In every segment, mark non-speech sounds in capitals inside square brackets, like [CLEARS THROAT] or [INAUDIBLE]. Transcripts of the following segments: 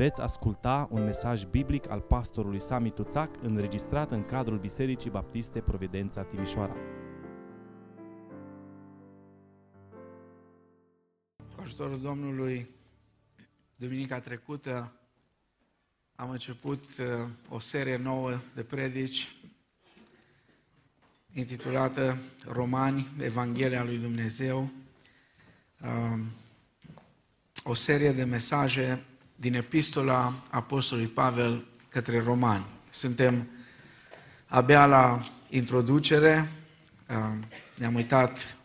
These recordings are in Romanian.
Veți asculta un mesaj biblic al pastorului Sami Tuțac înregistrat în cadrul Bisericii Baptiste Providența Timișoara. Cu ajutorul Domnului, duminica trecută am început uh, o serie nouă de predici intitulată Romani, Evanghelia lui Dumnezeu, Um, o serie de mesaje din epistola Apostolului Pavel către romani. Suntem abia la introducere, um, ne-am uitat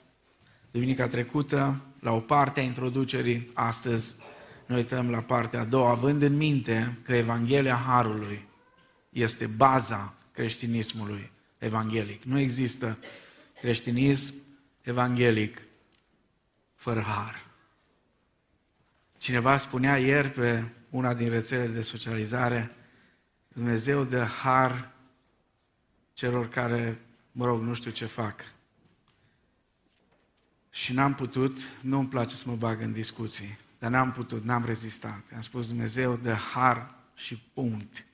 duminica trecută la o parte a introducerii, astăzi ne uităm la partea a doua, având în minte că Evanghelia Harului este baza creștinismului evanghelic. Nu există creștinism evanghelic fără har. Cineva spunea ieri pe una din rețelele de socializare, Dumnezeu dă har celor care, mă rog, nu știu ce fac. Și n-am putut, nu îmi place să mă bag în discuții, dar n-am putut, n-am rezistat. Am spus, Dumnezeu dă har și punct.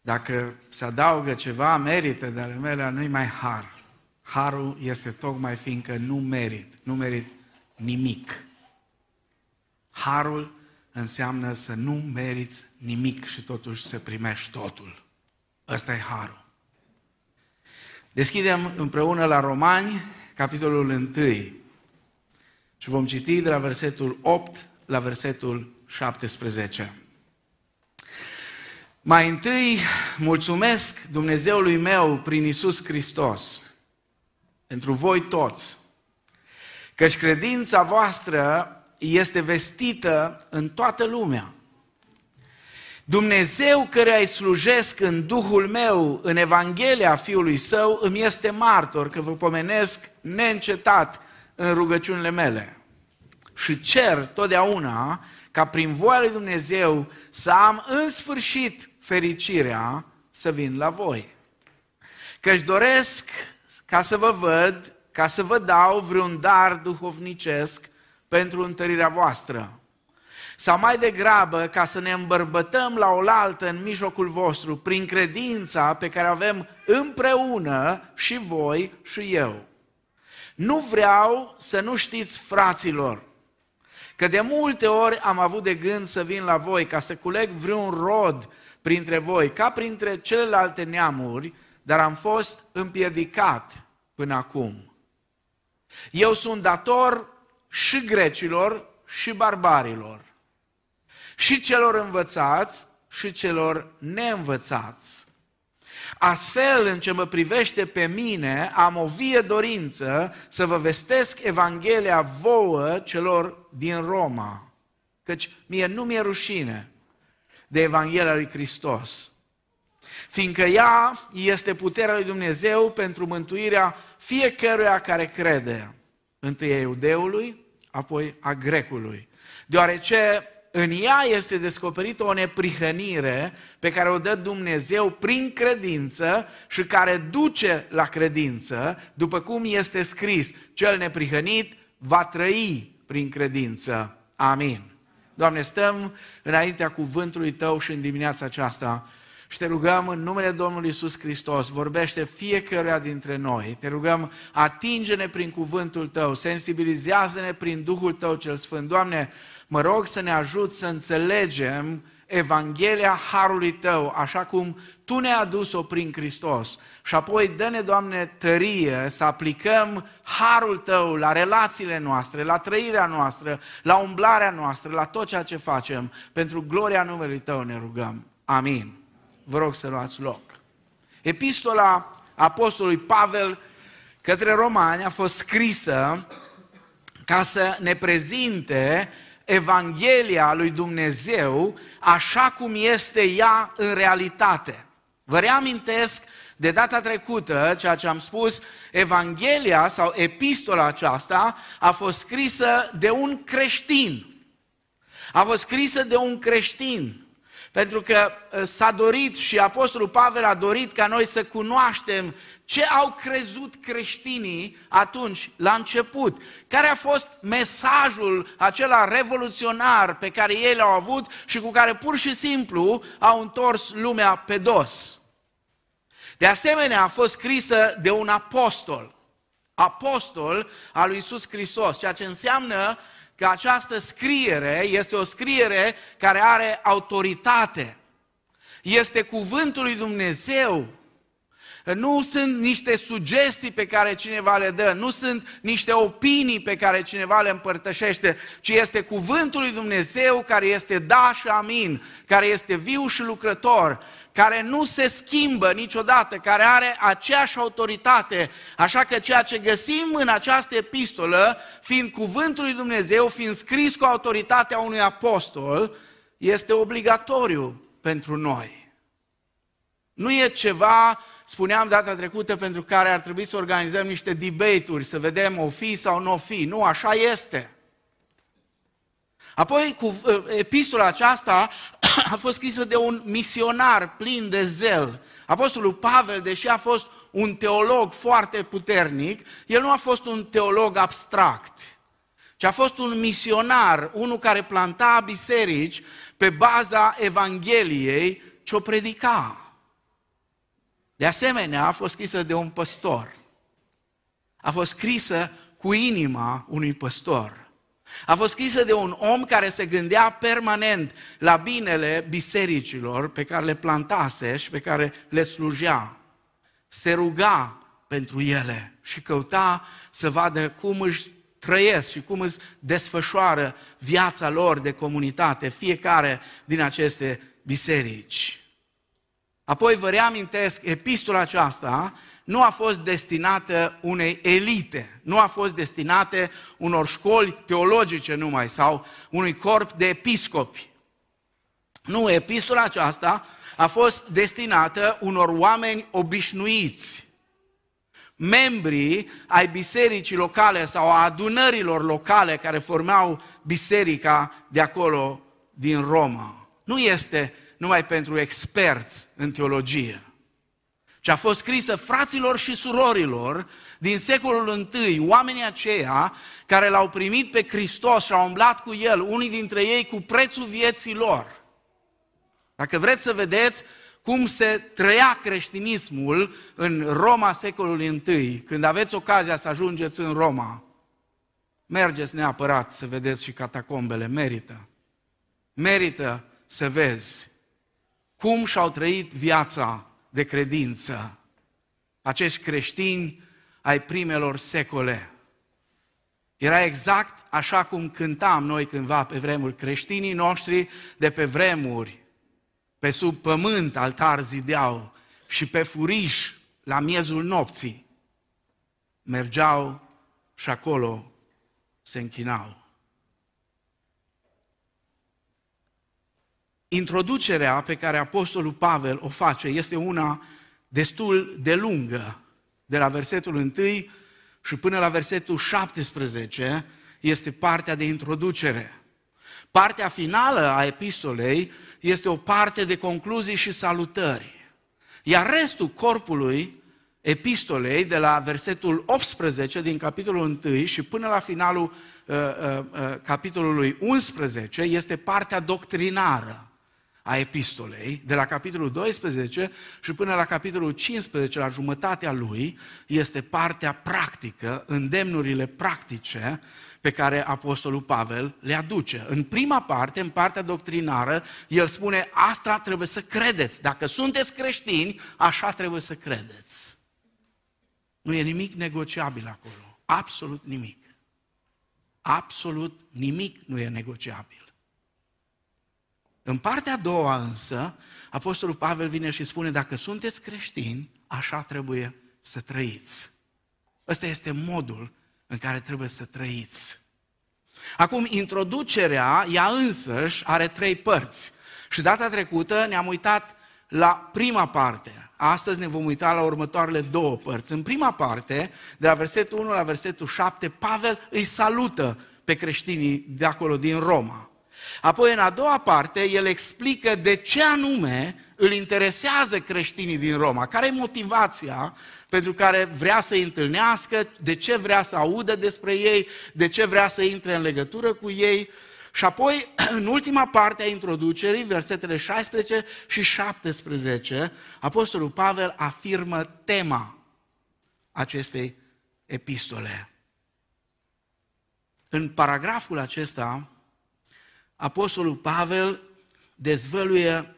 Dacă se adaugă ceva, merită de ale mele, nu-i mai har. Harul este tocmai fiindcă nu merit, nu merit nimic. Harul înseamnă să nu meriți nimic și totuși să primești totul. Ăsta e harul. Deschidem împreună la Romani, capitolul 1. Și vom citi de la versetul 8 la versetul 17. Mai întâi, mulțumesc Dumnezeului meu prin Isus Hristos pentru voi toți, căci credința voastră este vestită în toată lumea. Dumnezeu care îi slujesc în Duhul meu, în Evanghelia Fiului Său, îmi este martor că vă pomenesc neîncetat în rugăciunile mele. Și cer totdeauna ca prin voia lui Dumnezeu să am în sfârșit fericirea să vin la voi. Căci doresc ca să vă văd, ca să vă dau vreun dar duhovnicesc pentru întărirea voastră. Sau mai degrabă ca să ne îmbărbătăm la oaltă în mijlocul vostru prin credința pe care avem împreună și voi și eu. Nu vreau să nu știți, fraților, că de multe ori am avut de gând să vin la voi ca să culeg vreun rod printre voi, ca printre celelalte neamuri, dar am fost împiedicat până acum. Eu sunt dator și grecilor și barbarilor, și celor învățați și celor neînvățați. Astfel, în ce mă privește pe mine, am o vie dorință să vă vestesc Evanghelia vouă celor din Roma. Căci mie nu mi-e rușine de Evanghelia lui Hristos. Fiindcă ea este puterea lui Dumnezeu pentru mântuirea fiecăruia care crede. Întâi a iudeului, apoi a grecului. Deoarece în ea este descoperită o neprihănire pe care o dă Dumnezeu prin credință și care duce la credință, după cum este scris, cel neprihănit va trăi prin credință. Amin. Doamne, stăm înaintea cuvântului Tău și în dimineața aceasta și te rugăm în numele Domnului Isus Hristos, vorbește fiecăruia dintre noi. Te rugăm, atinge-ne prin cuvântul Tău, sensibilizează-ne prin Duhul Tău cel Sfânt. Doamne, mă rog să ne ajut să înțelegem Evanghelia Harului Tău, așa cum Tu ne-ai adus-o prin Hristos. Și apoi dă-ne, Doamne, tărie să aplicăm Harul Tău la relațiile noastre, la trăirea noastră, la umblarea noastră, la tot ceea ce facem. Pentru gloria numelui Tău ne rugăm. Amin. Vă rog să luați loc. Epistola Apostolului Pavel către romani a fost scrisă ca să ne prezinte Evanghelia lui Dumnezeu așa cum este ea în realitate. Vă reamintesc de data trecută, ceea ce am spus, Evanghelia sau epistola aceasta a fost scrisă de un creștin. A fost scrisă de un creștin. Pentru că ă, s-a dorit și Apostolul Pavel a dorit ca noi să cunoaștem ce au crezut creștinii atunci, la început? Care a fost mesajul acela revoluționar pe care ei l-au avut și cu care pur și simplu au întors lumea pe dos? De asemenea, a fost scrisă de un apostol, apostol al lui Isus Hristos, ceea ce înseamnă că această scriere este o scriere care are autoritate. Este cuvântul lui Dumnezeu nu sunt niște sugestii pe care cineva le dă, nu sunt niște opinii pe care cineva le împărtășește, ci este cuvântul lui Dumnezeu care este da și amin, care este viu și lucrător, care nu se schimbă niciodată, care are aceeași autoritate. Așa că ceea ce găsim în această epistolă, fiind cuvântul lui Dumnezeu, fiind scris cu autoritatea unui apostol, este obligatoriu pentru noi. Nu e ceva, spuneam data trecută, pentru care ar trebui să organizăm niște debate-uri, să vedem o fi sau nu o fi. Nu, așa este. Apoi, cu ă, epistola aceasta [CLEARS THROAT] a fost scrisă de un misionar plin de zel. Apostolul Pavel, deși a fost un teolog foarte puternic, el nu a fost un teolog abstract, ci a fost un misionar, unul care planta biserici pe baza Evangheliei ce o predica. De asemenea, a fost scrisă de un păstor. A fost scrisă cu inima unui păstor. A fost scrisă de un om care se gândea permanent la binele bisericilor pe care le plantase și pe care le slujea. Se ruga pentru ele și căuta să vadă cum își trăiesc și cum îți desfășoară viața lor de comunitate, fiecare din aceste biserici. Apoi vă reamintesc, epistola aceasta nu a fost destinată unei elite, nu a fost destinată unor școli teologice numai sau unui corp de episcopi. Nu, epistola aceasta a fost destinată unor oameni obișnuiți, membrii ai bisericii locale sau a adunărilor locale care formau biserica de acolo din Roma. Nu este numai pentru experți în teologie, ci a fost scrisă fraților și surorilor din secolul I, oamenii aceia care l-au primit pe Hristos și au umblat cu El, unii dintre ei cu prețul vieții lor. Dacă vreți să vedeți cum se trăia creștinismul în Roma secolului I, când aveți ocazia să ajungeți în Roma, mergeți neapărat să vedeți și catacombele, merită. Merită să vezi cum și-au trăit viața de credință acești creștini ai primelor secole. Era exact așa cum cântam noi cândva pe vremuri. Creștinii noștri de pe vremuri, pe sub pământ altar zideau și pe furiș la miezul nopții mergeau și acolo se închinau. Introducerea pe care Apostolul Pavel o face este una destul de lungă, de la versetul 1 și până la versetul 17 este partea de introducere. Partea finală a epistolei este o parte de concluzii și salutări. Iar restul corpului epistolei, de la versetul 18 din capitolul 1 și până la finalul uh, uh, uh, capitolului 11, este partea doctrinară a epistolei, de la capitolul 12 și până la capitolul 15, la jumătatea lui, este partea practică, îndemnurile practice pe care Apostolul Pavel le aduce. În prima parte, în partea doctrinară, el spune, asta trebuie să credeți. Dacă sunteți creștini, așa trebuie să credeți. Nu e nimic negociabil acolo. Absolut nimic. Absolut nimic nu e negociabil. În partea a doua însă, Apostolul Pavel vine și spune, dacă sunteți creștini, așa trebuie să trăiți. Ăsta este modul în care trebuie să trăiți. Acum, introducerea, ea însăși, are trei părți. Și data trecută ne-am uitat la prima parte. Astăzi ne vom uita la următoarele două părți. În prima parte, de la versetul 1 la versetul 7, Pavel îi salută pe creștinii de acolo din Roma. Apoi, în a doua parte, el explică de ce anume îl interesează creștinii din Roma, care e motivația pentru care vrea să-i întâlnească, de ce vrea să audă despre ei, de ce vrea să intre în legătură cu ei. Și apoi, [CLEARS THROAT] în ultima parte a introducerii, versetele 16 și 17, Apostolul Pavel afirmă tema acestei epistole. În paragraful acesta, Apostolul Pavel dezvăluie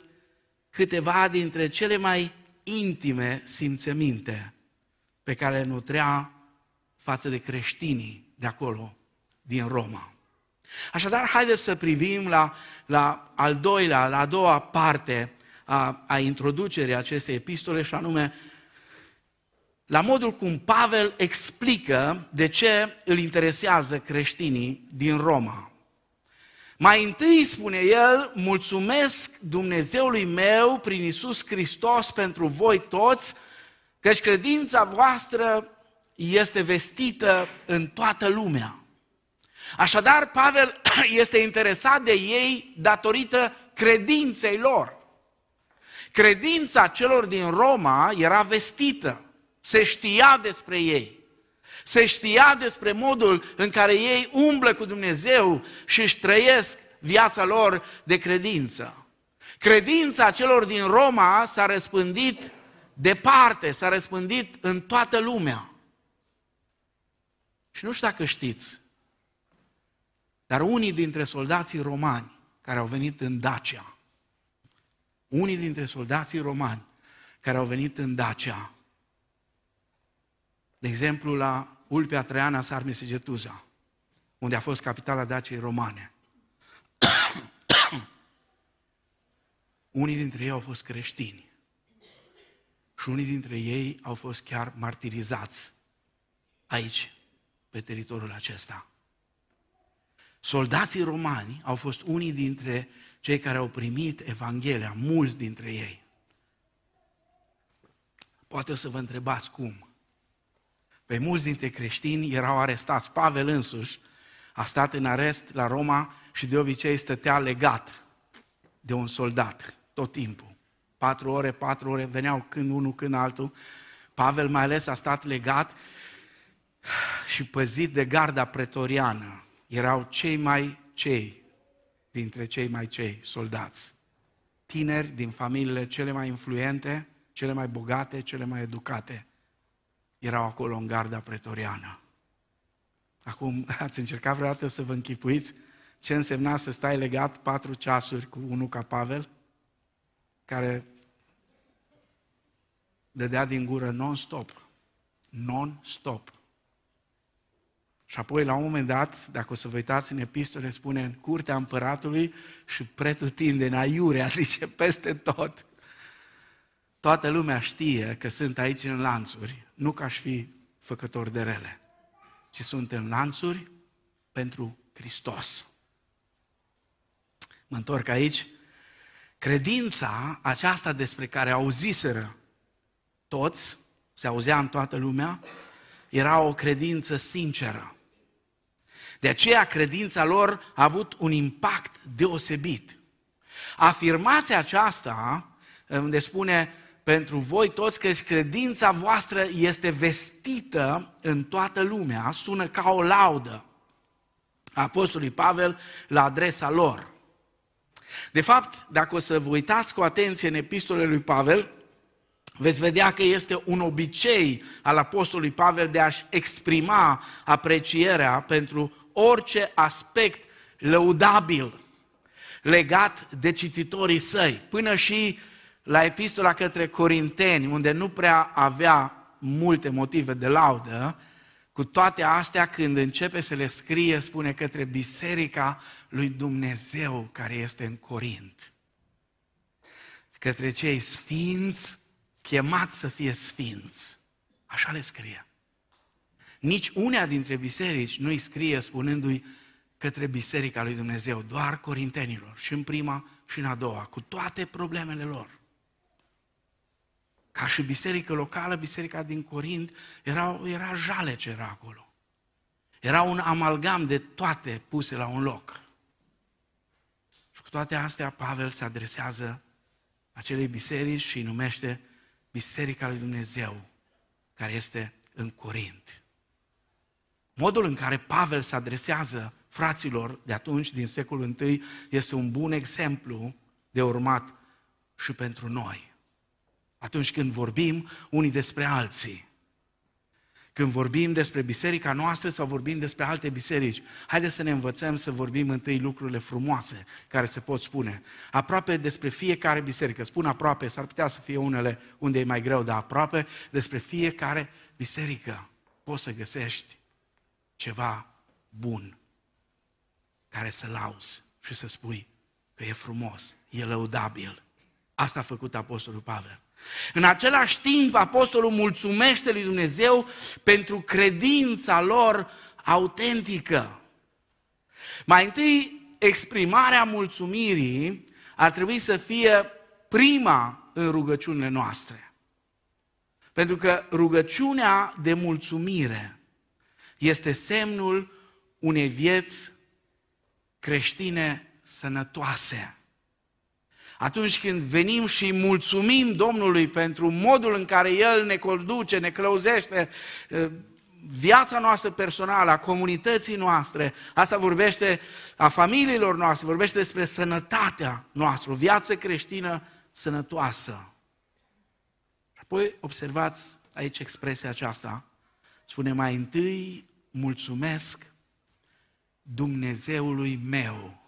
câteva dintre cele mai intime simțăminte pe care le nutrea față de creștinii de acolo, din Roma. Așadar, haideți să privim la, la al doilea, la a doua parte a, a introducerii acestei epistole și anume la modul cum Pavel explică de ce îl interesează creștinii din Roma. Mai întâi, spune el, mulțumesc Dumnezeului meu prin Isus Hristos pentru voi toți, căci credința voastră este vestită în toată lumea. Așadar, Pavel [CLEARS THROAT] este interesat de ei datorită credinței lor. Credința celor din Roma era vestită, se știa despre ei. Se știa despre modul în care ei umblă cu Dumnezeu și își trăiesc viața lor de credință. Credința celor din Roma s-a răspândit departe, s-a răspândit în toată lumea. Și nu știu dacă știți, dar unii dintre soldații romani care au venit în Dacia, unii dintre soldații romani care au venit în Dacia, de exemplu la Ulpia Traiana Sarmisegetuza, unde a fost capitala Daciei romane. unii dintre ei au fost creștini și unii dintre ei au fost chiar martirizați aici, pe teritoriul acesta. Soldații romani au fost unii dintre cei care au primit Evanghelia, mulți dintre ei. Poate o să vă întrebați cum. Pe mulți dintre creștini erau arestați. Pavel însuși a stat în arest la Roma și de obicei stătea legat de un soldat tot timpul. Patru ore, patru ore, veneau când unul, când altul. Pavel mai ales a stat legat și păzit de garda pretoriană. Erau cei mai cei dintre cei mai cei soldați. Tineri din familiile cele mai influente, cele mai bogate, cele mai educate erau acolo în garda pretoriană. Acum, [LAUGHS] ați încercat vreodată să vă închipuiți ce însemna să stai legat patru ceasuri cu unul ca Pavel, care dădea din gură non-stop. Non-stop. Și apoi, la un moment dat, dacă o să vă uitați în epistole, spune în curtea împăratului și pretutindeni, aiurea, [LAUGHS] zice, peste tot. Toată lumea știe că sunt aici în lanțuri, nu ca aș fi făcător de rele, ci sunt în lanțuri pentru Hristos. Mă întorc aici. Credința aceasta despre care auziseră toți, se auzea în toată lumea, era o credință sinceră. De aceea credința lor a avut un impact deosebit. Afirmația aceasta, unde spune pentru voi toți că credința voastră este vestită în toată lumea, sună ca o laudă a Apostolului Pavel la adresa lor. De fapt, dacă o să vă uitați cu atenție în epistolele lui Pavel, veți vedea că este un obicei al Apostolului Pavel de a-și exprima aprecierea pentru orice aspect lăudabil legat de cititorii săi, până și la epistola către Corinteni, unde nu prea avea multe motive de laudă, cu toate astea, când începe să le scrie, spune către biserica lui Dumnezeu care este în Corint. Către cei sfinți, chemați să fie sfinți. Așa le scrie. Nici unea dintre biserici nu îi scrie spunându-i către biserica lui Dumnezeu, doar corintenilor, și în prima și în a doua, cu toate problemele lor. Ca și biserică locală, biserica din Corint, era, era jaleț ce era acolo. Era un amalgam de toate puse la un loc. Cu toate astea, Pavel se adresează acelei biserici și îi numește Biserica lui Dumnezeu, care este în Corint. Modul în care Pavel se adresează fraților de atunci, din secolul I, este un bun exemplu de urmat și pentru noi. Atunci când vorbim unii despre alții, când vorbim despre biserica noastră sau vorbim despre alte biserici, haideți să ne învățăm să vorbim întâi lucrurile frumoase care se pot spune. Aproape despre fiecare biserică, spun aproape, s-ar putea să fie unele unde e mai greu, dar aproape despre fiecare biserică poți să găsești ceva bun care să lauzi și să spui că e frumos, e lăudabil. Asta a făcut Apostolul Pavel. În același timp, Apostolul mulțumește lui Dumnezeu pentru credința lor autentică. Mai întâi, exprimarea mulțumirii ar trebui să fie prima în rugăciunile noastre. Pentru că rugăciunea de mulțumire este semnul unei vieți creștine sănătoase. Atunci când venim și mulțumim Domnului pentru modul în care El ne conduce, ne clăuzește, eh, viața noastră personală, a comunității noastre, asta vorbește a familiilor noastre, vorbește despre sănătatea noastră, o viață creștină sănătoasă. Apoi observați aici expresia aceasta. Spune mai întâi mulțumesc Dumnezeului meu.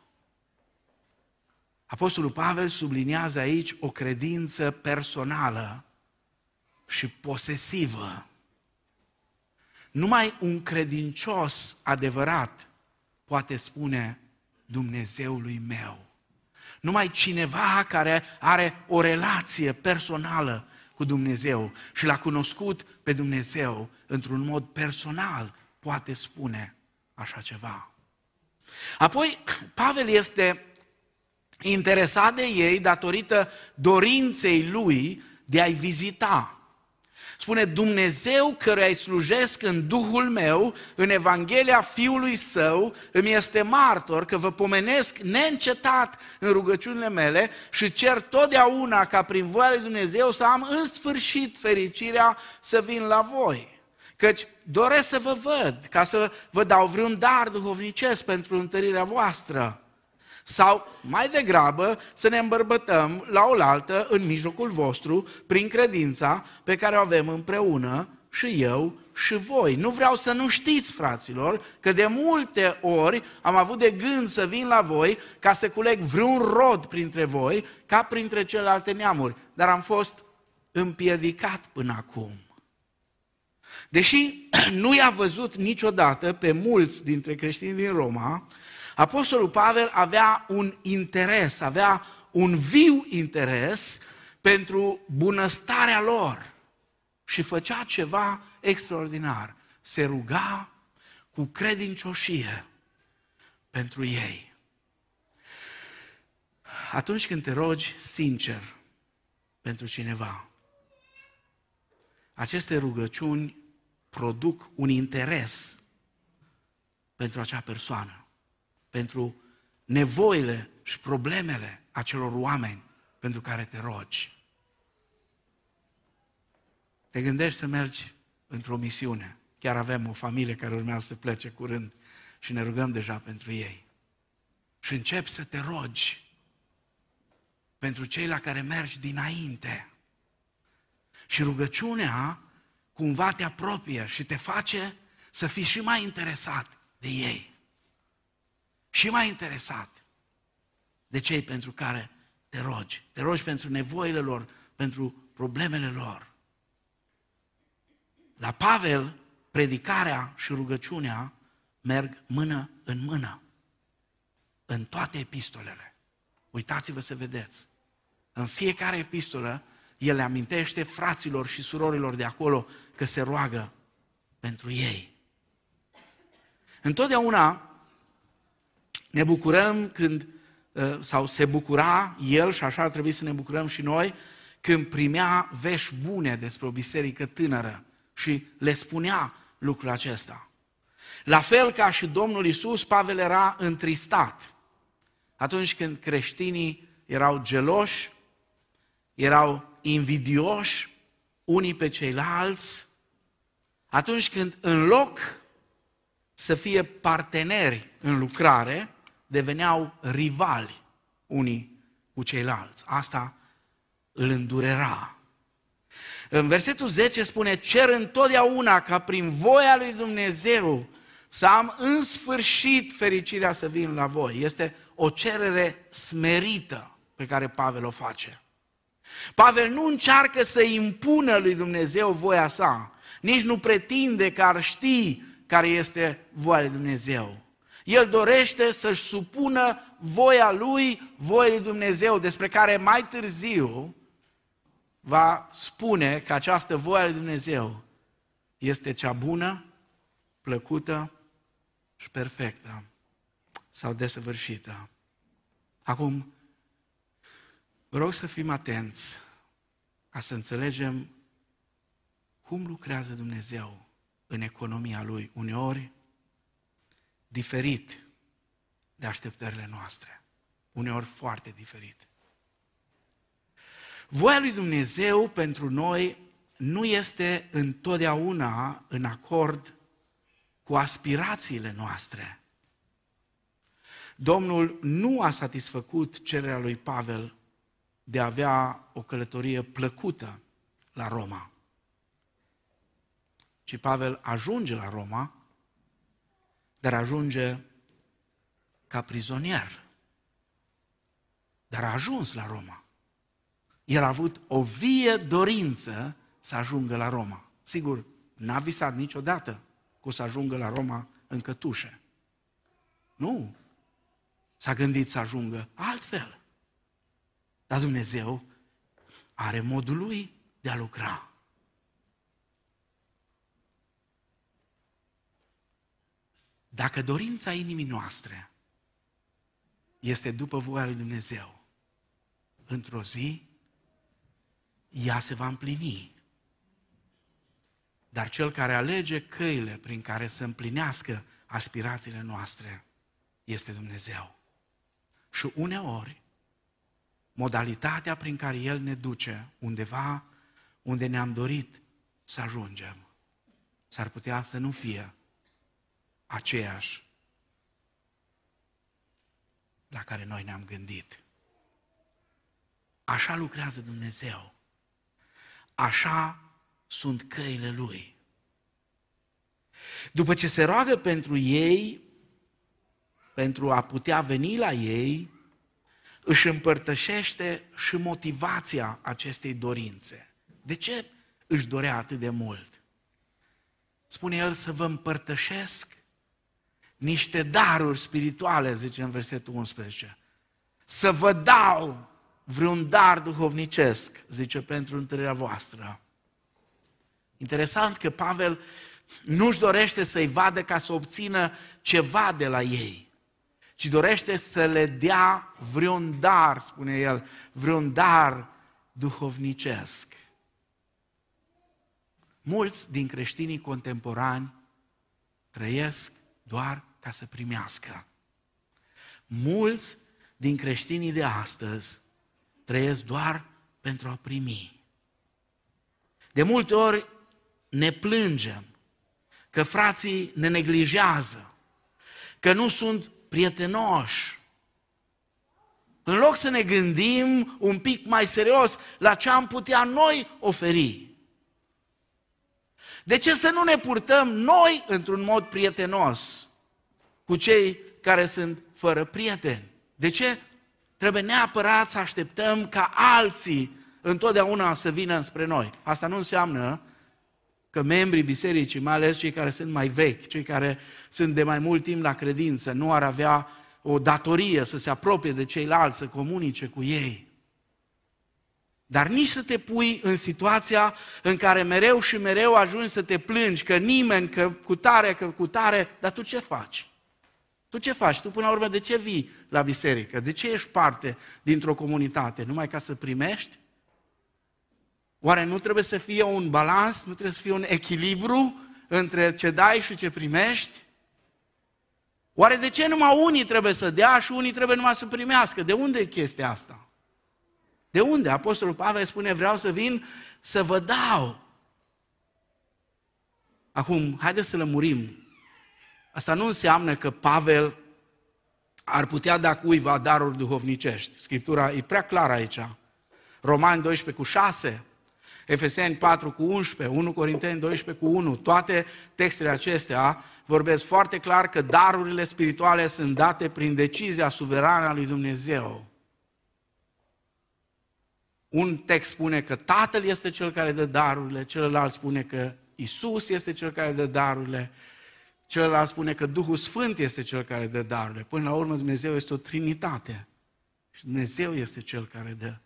Apostolul Pavel subliniază aici o credință personală și posesivă. Numai un credincios adevărat poate spune Dumnezeului meu. Numai cineva care are o relație personală cu Dumnezeu și l-a cunoscut pe Dumnezeu într-un mod personal poate spune așa ceva. Apoi, Pavel este interesat de ei datorită dorinței lui de a-i vizita. Spune, Dumnezeu căruia îi slujesc în Duhul meu, în Evanghelia Fiului Său, îmi este martor că vă pomenesc neîncetat în rugăciunile mele și cer totdeauna ca prin voia lui Dumnezeu să am în sfârșit fericirea să vin la voi. Căci doresc să vă văd, ca să vă dau vreun dar duhovnicesc pentru întărirea voastră sau, mai degrabă, să ne îmbărbătăm la oaltă în mijlocul vostru prin credința pe care o avem împreună și eu și voi. Nu vreau să nu știți, fraților, că de multe ori am avut de gând să vin la voi ca să culeg vreun rod printre voi, ca printre celelalte neamuri, dar am fost împiedicat până acum. Deși [CLEARS THROAT] nu i-a văzut niciodată pe mulți dintre creștini din Roma, Apostolul Pavel avea un interes, avea un viu interes pentru bunăstarea lor și făcea ceva extraordinar. Se ruga cu credincioșie pentru ei. Atunci când te rogi sincer pentru cineva, aceste rugăciuni produc un interes pentru acea persoană pentru nevoile și problemele acelor oameni pentru care te rogi. Te gândești să mergi într-o misiune. Chiar avem o familie care urmează să plece curând și ne rugăm deja pentru ei. Și începi să te rogi pentru cei la care mergi dinainte. Și rugăciunea cumva te apropie și te face să fii și mai interesat de ei și mai interesat de cei pentru care te rogi. Te rogi pentru nevoile lor, pentru problemele lor. La Pavel, predicarea și rugăciunea merg mână în mână. În toate epistolele. Uitați-vă să vedeți. În fiecare epistolă, el le amintește fraților și surorilor de acolo că se roagă pentru ei. Întotdeauna ne bucurăm când, ă, sau se bucura el și așa ar trebui să ne bucurăm și noi, când primea vești bune despre o biserică tânără și le spunea lucrul acesta. La fel ca și Domnul Isus, Pavel era întristat atunci când creștinii erau geloși, erau invidioși unii pe ceilalți, atunci când în loc să fie parteneri în lucrare, deveneau rivali unii cu ceilalți. Asta îl îndurera. În versetul 10 spune, cer întotdeauna ca prin voia lui Dumnezeu să am în sfârșit fericirea să vin la voi. Este o cerere smerită pe care Pavel o face. Pavel nu încearcă să impună lui Dumnezeu voia sa, nici nu pretinde că ar ști care este voia lui Dumnezeu. El dorește să-și supună voia lui, voia lui Dumnezeu, despre care mai târziu va spune că această voie lui Dumnezeu este cea bună, plăcută și perfectă sau desăvârșită. Acum, vă rog să fim atenți ca să înțelegem cum lucrează Dumnezeu în economia Lui. Uneori, diferit de așteptările noastre. Uneori foarte diferit. Voia lui Dumnezeu pentru noi nu este întotdeauna în acord cu aspirațiile noastre. Domnul nu a satisfăcut cererea lui Pavel de a avea o călătorie plăcută la Roma. Ci Pavel ajunge la Roma, dar ajunge ca prizonier. Dar a ajuns la Roma. El a avut o vie dorință să ajungă la Roma. Sigur, n-a visat niciodată că o să ajungă la Roma în cătușe. Nu. S-a gândit să ajungă altfel. Dar Dumnezeu are modul lui de a lucra. Dacă dorința inimii noastre este după voia lui Dumnezeu, într-o zi ea se va împlini. Dar cel care alege căile prin care să împlinească aspirațiile noastre este Dumnezeu. Și uneori, modalitatea prin care El ne duce undeva unde ne-am dorit să ajungem, s-ar putea să nu fie aceeași la care noi ne-am gândit. Așa lucrează Dumnezeu. Așa sunt căile lui. După ce se roagă pentru ei, pentru a putea veni la ei, își împărtășește și motivația acestei dorințe. De ce își dorea atât de mult? Spune el să vă împărtășesc niște daruri spirituale, zice în versetul 11. Să vă dau vreun dar duhovnicesc, zice, pentru întâlnirea voastră. Interesant că Pavel nu-și dorește să-i vadă ca să obțină ceva de la ei, ci dorește să le dea vreun dar, spune el, vreun dar duhovnicesc. Mulți din creștinii contemporani trăiesc doar ca să primească. Mulți din creștinii de astăzi trăiesc doar pentru a primi. De multe ori ne plângem că frații ne neglijează, că nu sunt prietenoși. În loc să ne gândim un pic mai serios la ce am putea noi oferi. De ce să nu ne purtăm noi într-un mod prietenos cu cei care sunt fără prieteni? De ce Trebuie neapărat să așteptăm ca alții întotdeauna să vină spre noi. Asta nu înseamnă că membrii bisericii, mai ales cei care sunt mai vechi, cei care sunt de mai mult timp la credință, nu ar avea o datorie să se apropie de ceilalți, să comunice cu ei. Dar nici să te pui în situația în care mereu și mereu ajungi să te plângi că nimeni, că cu tare, că cu tare, dar tu ce faci? Tu ce faci? Tu până la urmă de ce vii la biserică? De ce ești parte dintr-o comunitate? Numai ca să primești? Oare nu trebuie să fie un balans, nu trebuie să fie un echilibru între ce dai și ce primești? Oare de ce numai unii trebuie să dea și unii trebuie numai să primească? De unde e chestia asta? De unde? Apostolul Pavel spune, vreau să vin să vă dau. Acum, haideți să lămurim. Asta nu înseamnă că Pavel ar putea da cuiva daruri duhovnicești. Scriptura e prea clară aici. Romani 12 cu 6, Efeseni 4 cu 11, 1 Corinteni 12 cu 1, toate textele acestea vorbesc foarte clar că darurile spirituale sunt date prin decizia suverană a lui Dumnezeu. Un text spune că Tatăl este cel care dă darurile, celălalt spune că Isus este cel care dă darurile, celălalt spune că Duhul Sfânt este cel care dă darurile. Până la urmă Dumnezeu este o trinitate. Și Dumnezeu este cel care dă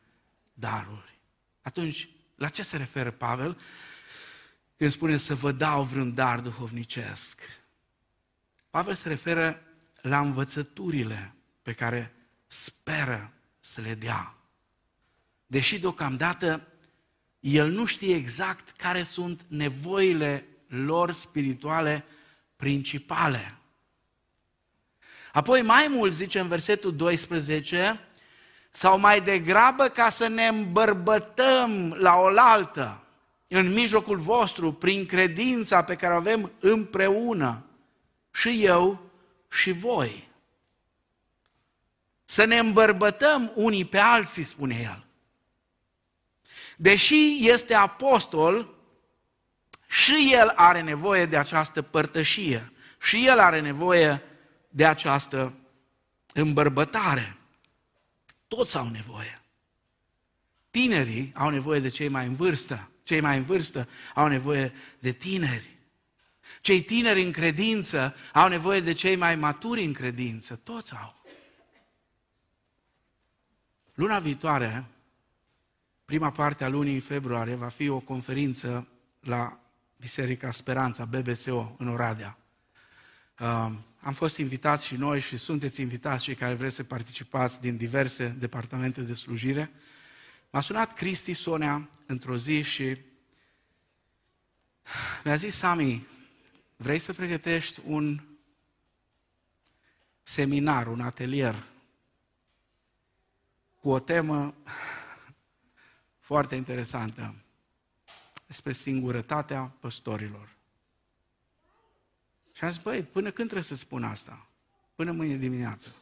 daruri. Atunci, la ce se referă Pavel când spune să vă dau vreun dar duhovnicesc? Pavel se referă la învățăturile pe care speră să le dea. Deși deocamdată el nu știe exact care sunt nevoile lor spirituale principale. Apoi mai mult zice în versetul 12, sau mai degrabă ca să ne îmbărbătăm la oaltă în mijlocul vostru prin credința pe care o avem împreună, și eu și voi. Să ne îmbărbătăm unii pe alții, spune el. Deși este apostol, și el are nevoie de această părtășie. Și el are nevoie de această îmbărbătare. Toți au nevoie. Tinerii au nevoie de cei mai în vârstă. Cei mai în vârstă au nevoie de tineri. Cei tineri în credință au nevoie de cei mai maturi în credință. Toți au. Luna viitoare, prima parte a lunii februarie, va fi o conferință la Biserica Speranța, BBSO, în Oradea. Uh, am fost invitați și noi și sunteți invitați cei care vreți să participați din diverse departamente de slujire. M-a sunat Cristi Sonea într-o zi și mi-a zis, Sami, vrei să pregătești un seminar, un atelier cu o temă foarte interesantă despre singurătatea păstorilor. Și am zis, băi, până când trebuie să spun asta? Până mâine dimineață.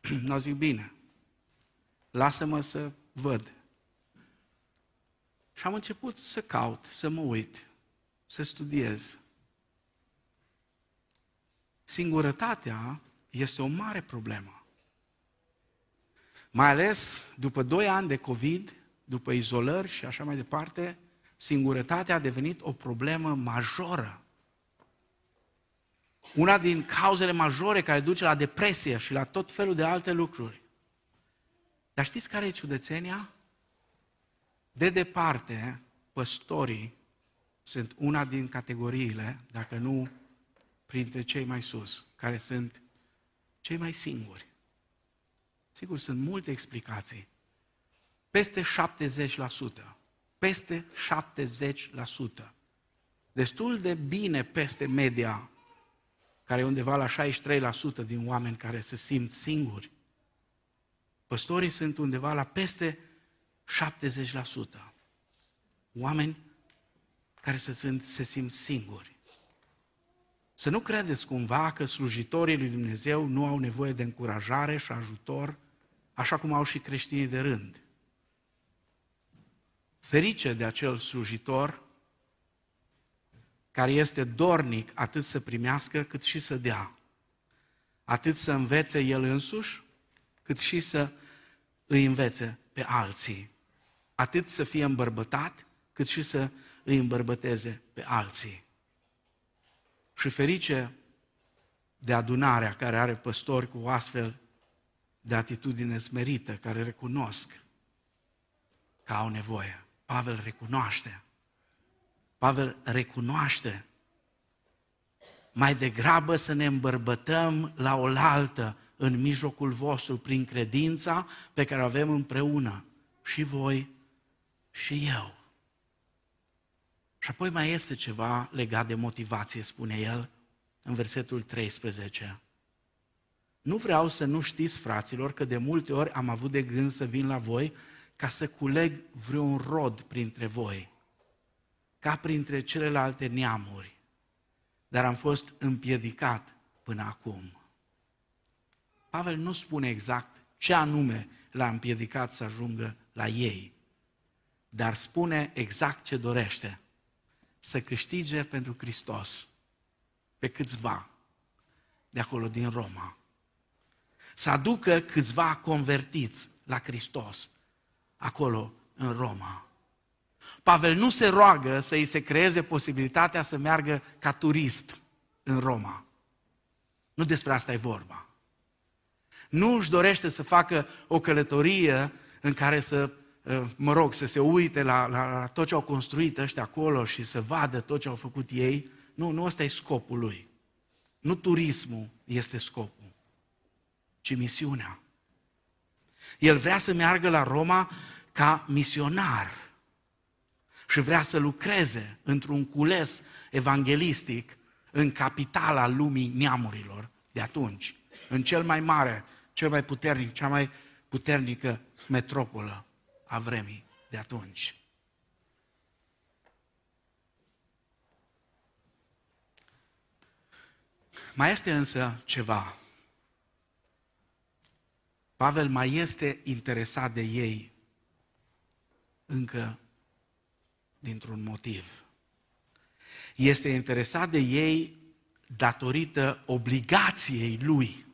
[CLEARS THROAT] Nu zis, bine, lasă-mă să văd. Și am început să caut, să mă uit, să studiez. Singurătatea este o mare problemă. Mai ales după doi ani de COVID, după izolări și așa mai departe, singurătatea a devenit o problemă majoră una din cauzele majore care duce la depresie și la tot felul de alte lucruri. Dar știți care e ciudățenia? De departe, păstorii sunt una din categoriile, dacă nu printre cei mai sus, care sunt cei mai singuri. Sigur, sunt multe explicații. Peste 70%. Peste 70%. Destul de bine peste media care e undeva la 63% din oameni care se simt singuri. Păstorii sunt undeva la peste 70%. Oameni care se simt, se simt singuri. Să nu credeți cumva că slujitorii lui Dumnezeu nu au nevoie de încurajare și ajutor, așa cum au și creștinii de rând. Ferice de acel slujitor care este dornic atât să primească cât și să dea. Atât să învețe el însuși, cât și să îi învețe pe alții. Atât să fie îmbărbătat, cât și să îi îmbărbăteze pe alții. Și ferice de adunarea care are păstori cu o astfel de atitudine smerită, care recunosc că au nevoie. Pavel recunoaște Pavel recunoaște mai degrabă să ne îmbărbătăm la oaltă în mijlocul vostru prin credința pe care o avem împreună, și voi și eu. Și apoi mai este ceva legat de motivație, spune el. în versetul 13. Nu vreau să nu știți, fraților, că de multe ori am avut de gând să vin la voi ca să culeg vreun rod printre voi, ca printre celelalte neamuri, dar am fost împiedicat până acum. Pavel nu spune exact ce anume l-a împiedicat să ajungă la ei, dar spune exact ce dorește, să câștige pentru Hristos pe câțiva de acolo din Roma. Să aducă câțiva convertiți la Hristos acolo în Roma. Pavel nu se roagă să îi se creeze posibilitatea să meargă ca turist în Roma. Nu despre asta e vorba. Nu își dorește să facă o călătorie în care să, ă, mă rog, să se uite la, la, la tot ce au construit ăștia acolo și să vadă tot ce au făcut ei. Nu, nu ăsta e scopul lui. Nu turismul este scopul, ci misiunea. El vrea să meargă la Roma ca misionar și vrea să lucreze într-un cules evanghelistic în capitala lumii neamurilor de atunci, în cel mai mare, cel mai puternic, cea mai puternică metropolă a vremii de atunci. Mai este însă ceva. Pavel mai este interesat de ei încă dintr-un motiv. Este interesat de ei datorită obligației lui.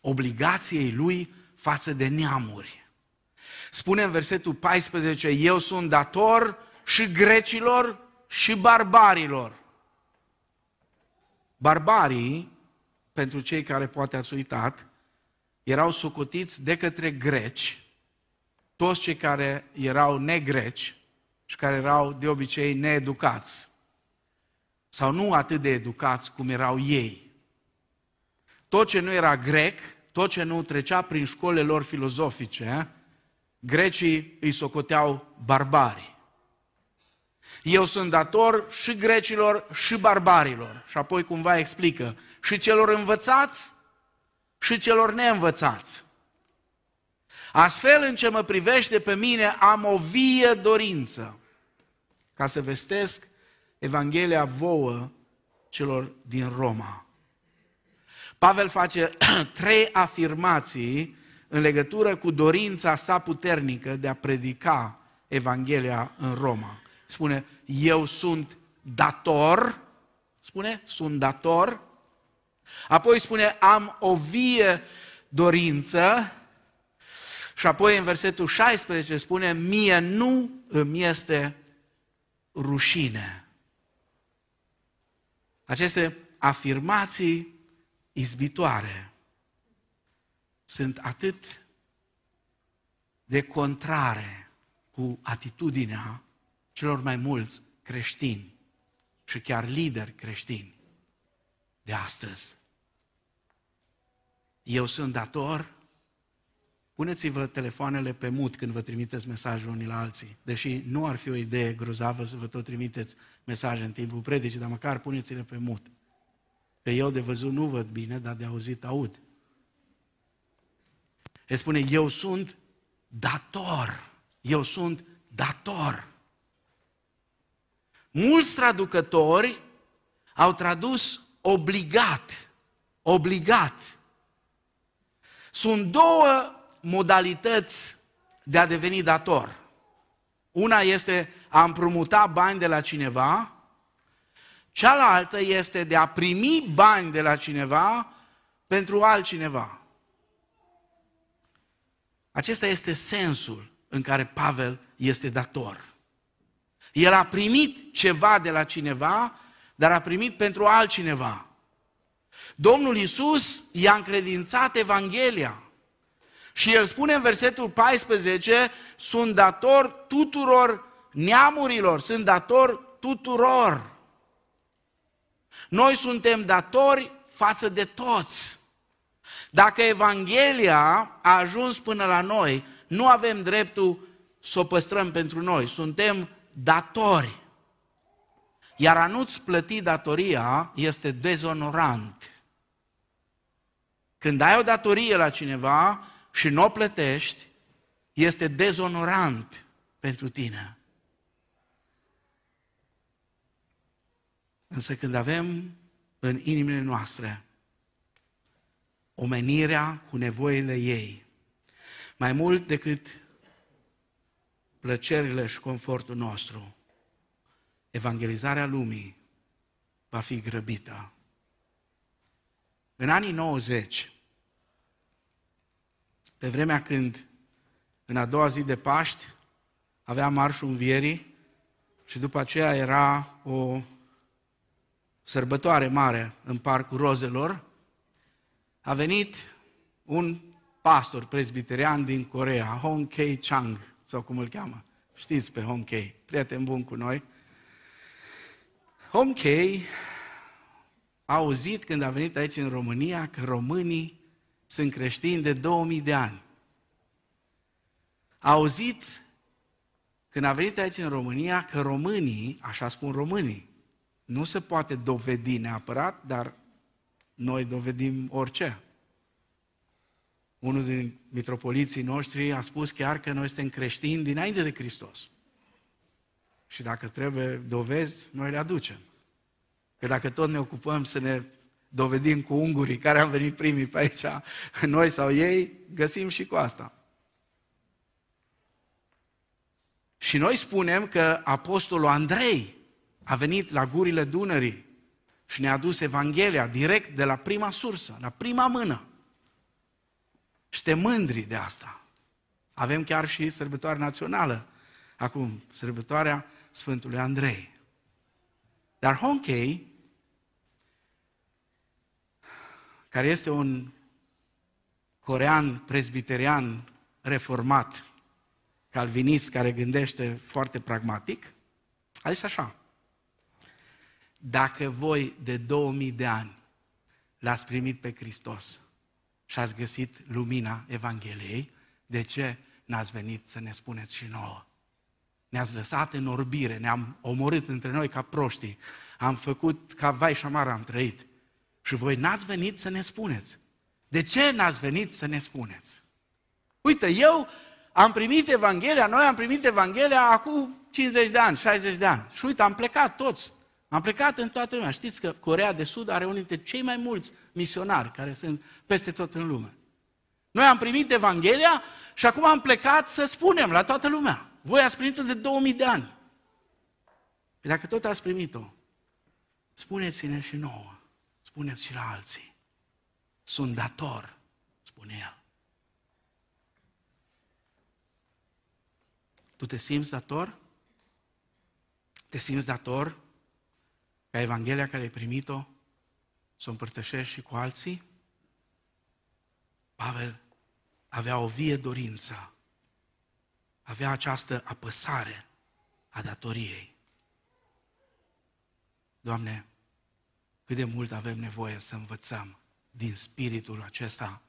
Obligației lui față de neamuri. Spune în versetul 14, eu sunt dator și grecilor și barbarilor. Barbarii, pentru cei care poate ați uitat, erau socotiți de către greci, toți cei care erau negreci și care erau de obicei needucați, sau nu atât de educați cum erau ei. Tot ce nu era grec, tot ce nu trecea prin școlile lor filozofice, grecii îi socoteau barbari. Eu sunt dator și grecilor și barbarilor. Și apoi cumva explică și celor învățați și celor neînvățați. Astfel, în ce mă privește pe mine, am o vie dorință ca să vestesc Evanghelia vouă celor din Roma. Pavel face [CLEARS THROAT] trei afirmații în legătură cu dorința sa puternică de a predica Evanghelia în Roma. Spune, eu sunt dator, spune, sunt dator. Apoi spune, am o vie dorință. Și apoi în versetul 16 spune, mie nu îmi este rușine. Aceste afirmații izbitoare sunt atât de contrare cu atitudinea celor mai mulți creștini și chiar lideri creștini de astăzi. Eu sunt dator, puneți-vă telefoanele pe mut când vă trimiteți mesajul unii la alții, deși nu ar fi o idee grozavă să vă tot trimiteți mesaje în timpul predicii, dar măcar puneți-le pe mut. Că eu de văzut nu văd bine, dar de auzit aud. El spune, eu sunt dator. Eu sunt dator. Mulți traducători au tradus obligat. Obligat. Sunt două modalități de a deveni dator. Una este a împrumuta bani de la cineva, cealaltă este de a primi bani de la cineva pentru altcineva. Acesta este sensul în care Pavel este dator. El a primit ceva de la cineva, dar a primit pentru altcineva. Domnul Isus i-a încredințat Evanghelia. Și el spune în versetul 14, sunt dator tuturor neamurilor, sunt dator tuturor. Noi suntem datori față de toți. Dacă Evanghelia a ajuns până la noi, nu avem dreptul să o păstrăm pentru noi. Suntem datori. Iar a nu-ți plăti datoria este dezonorant. Când ai o datorie la cineva și nu o plătești, este dezonorant pentru tine. Însă când avem în inimile noastre omenirea cu nevoile ei, mai mult decât plăcerile și confortul nostru, evangelizarea lumii va fi grăbită. În anii 90, pe vremea când în a doua zi de Paști avea marșul învierii și după aceea era o sărbătoare mare în Parcul Rozelor, a venit un pastor presbiterian din Corea, Hong Kei Chang, sau cum îl cheamă. Știți pe Hong Kei, prieten bun cu noi. Hong Kei a auzit când a venit aici în România că românii sunt creștini de 2000 de ani. A auzit când a venit aici în România că românii, așa spun românii, nu se poate dovedi neapărat, dar noi dovedim orice. Unul din mitropoliții noștri a spus chiar că noi suntem creștini dinainte de Hristos. Și dacă trebuie dovezi, noi le aducem. Că dacă tot ne ocupăm să ne dovedim cu ungurii care am venit primii pe aici, noi sau ei, găsim și cu asta. Și noi spunem că Apostolul Andrei a venit la gurile Dunării și ne-a adus Evanghelia direct de la prima sursă, la prima mână. Suntem mândri de asta. Avem chiar și sărbătoare națională. Acum, sărbătoarea Sfântului Andrei. Dar Honkei, care este un corean presbiterian reformat, calvinist care gândește foarte pragmatic, a zis așa, dacă voi de 2000 de ani l-ați primit pe Hristos și ați găsit lumina Evangheliei, de ce n-ați venit să ne spuneți și nouă? Ne-ați lăsat în orbire, ne-am omorât între noi ca proștii, am făcut ca vai și amar am trăit. Și voi n-ați venit să ne spuneți. De ce n-ați venit să ne spuneți? Uite, eu am primit Evanghelia, noi am primit Evanghelia acum 50 de ani, 60 de ani. Și uite, am plecat toți. Am plecat în toată lumea. Știți că Corea de Sud are unul dintre cei mai mulți misionari care sunt peste tot în lume. Noi am primit Evanghelia și acum am plecat să spunem la toată lumea. Voi ați primit-o de 2000 de ani. Păi dacă tot ați primit-o, spuneți-ne și nouă. Spuneți și la alții. Sunt dator, spune el. Tu te simți dator? Te simți dator ca Evanghelia care ai primit-o să o împărtășești și cu alții? Pavel avea o vie dorință, avea această apăsare a datoriei. Doamne, cât de mult avem nevoie să învățăm din spiritul acesta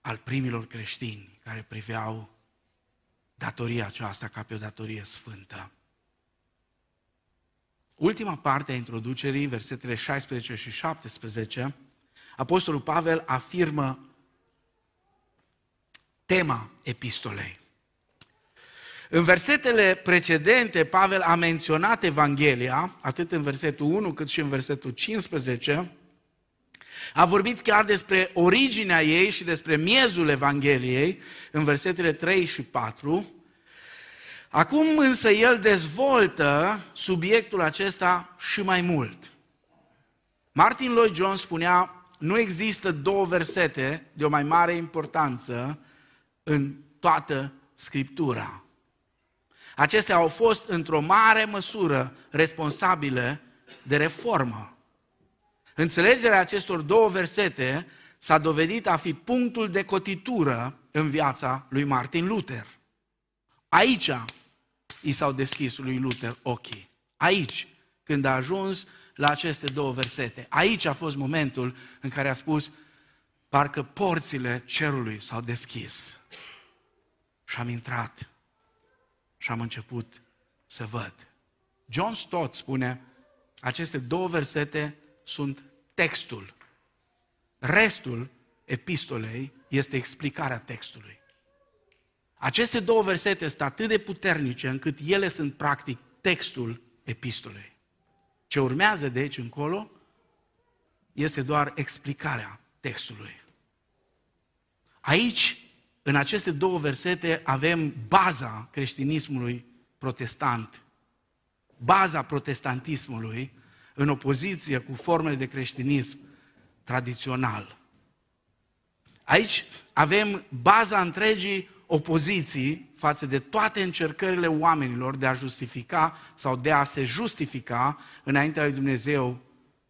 al primilor creștini care priveau datoria aceasta ca pe o datorie sfântă. Ultima parte a introducerii, versetele 16 și 17, Apostolul Pavel afirmă tema epistolei. În versetele precedente, Pavel a menționat Evanghelia, atât în versetul 1 cât și în versetul 15, a vorbit chiar despre originea ei și despre miezul Evangheliei în versetele 3 și 4, Acum însă el dezvoltă subiectul acesta și mai mult. Martin Lloyd Jones spunea, nu există două versete de o mai mare importanță în toată Scriptura. Acestea au fost într-o mare măsură responsabile de reformă. Înțelegerea acestor două versete s-a dovedit a fi punctul de cotitură în viața lui Martin Luther. Aici i s-au deschis lui Luther ochii. Aici, când a ajuns la aceste două versete. Aici a fost momentul în care a spus, parcă porțile cerului s-au deschis. Și am intrat și am început să văd John Stott spune, aceste două versete sunt textul. Restul epistolei este explicarea textului. Aceste două versete sunt atât de puternice încât ele sunt practic textul epistolei. Ce urmează de aici încolo este doar explicarea textului. Aici, în aceste două versete, avem baza creștinismului protestant, baza protestantismului în opoziție cu formele de creștinism tradițional. Aici avem baza întregii opoziții față de toate încercările oamenilor de a justifica sau de a se justifica înaintea lui Dumnezeu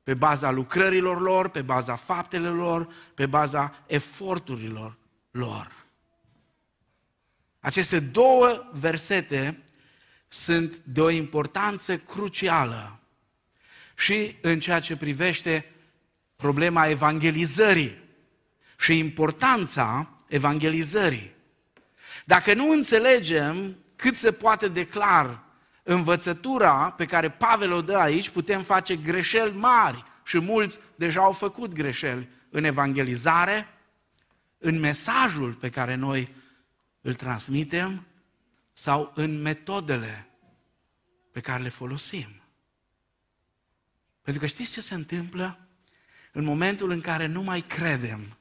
pe baza lucrărilor lor, pe baza faptelor lor, pe baza eforturilor lor. Aceste două versete sunt de o importanță crucială și în ceea ce privește problema evangelizării și importanța evangelizării. Dacă nu înțelegem cât se poate declar învățătura pe care Pavel o dă aici, putem face greșeli mari și mulți deja au făcut greșeli în evangelizare, în mesajul pe care noi îl transmitem sau în metodele pe care le folosim. Pentru că știți ce se întâmplă? În momentul în care nu mai credem